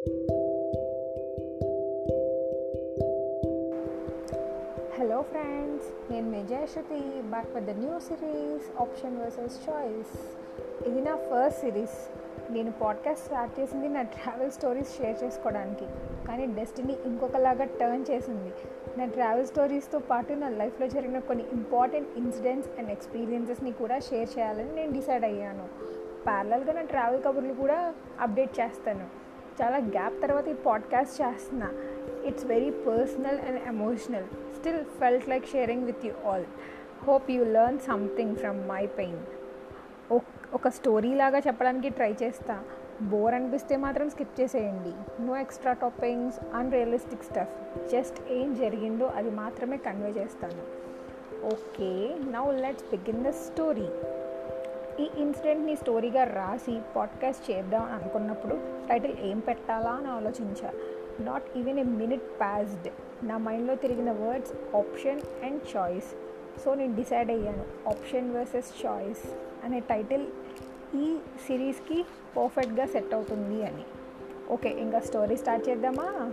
Hello friends నేను మెజాశ్రుతి back with the new series option versus choice ఇది నా first series నేను పాడ్కాస్ట్ స్టార్ట్ చేసింది నా ట్రావెల్ స్టోరీస్ షేర్ చేసుకోవడానికి. కానీ డెస్టినీ ఇంకొకలాగా టర్న్ చేసింది. నా ట్రావెల్ స్టోరీస్తో పాటు నా లైఫ్లో జరిగిన కొన్ని ఇంపార్టెంట్ ఇన్సిడెంట్స్ అండ్ ఎక్స్పీరియన్సెస్ని కూడా షేర్ చేయాలని నేను డిసైడ్ అయ్యాను. ప్యారలల్గా నా ట్రావెల్ కబుర్లు కూడా అప్డేట్ చేస్తాను. చాలా గ్యాప్ తర్వాత ఈ పాడ్కాస్ట్ చేస్తున్నా. It's very personal and emotional still felt like sharing with you all hope you learn something from my pain ఒక స్టోరీ లాగా చెప్పడానికి ట్రై చేస్తా. బోర్ అనిపిస్తే మాత్రం స్కిప్ చేసేయండి. No extra toppings unrealistic stuff just ఏం జరిగిందో అది మాత్రమే కన్వే చేస్తాను. Okay now let's begin the story ఈ ఇన్సిడెంట్ని స్టోరీగా రాసి పాడ్కాస్ట్ చేద్దాం అనుకున్నప్పుడు టైటిల్ ఏం పెట్టాలా అని ఆలోచించా. Not even a minute passed నా మైండ్లో తిరిగిన words option and choice. So నేను డిసైడ్ అయ్యాను. ఆప్షన్ వర్సెస్ చాయిస్ అనే టైటిల్ ఈ సిరీస్కి పర్ఫెక్ట్గా సెట్ అవుతుంది అని. ఓకే ఇంకా స్టోరీ స్టార్ట్ చేద్దామా?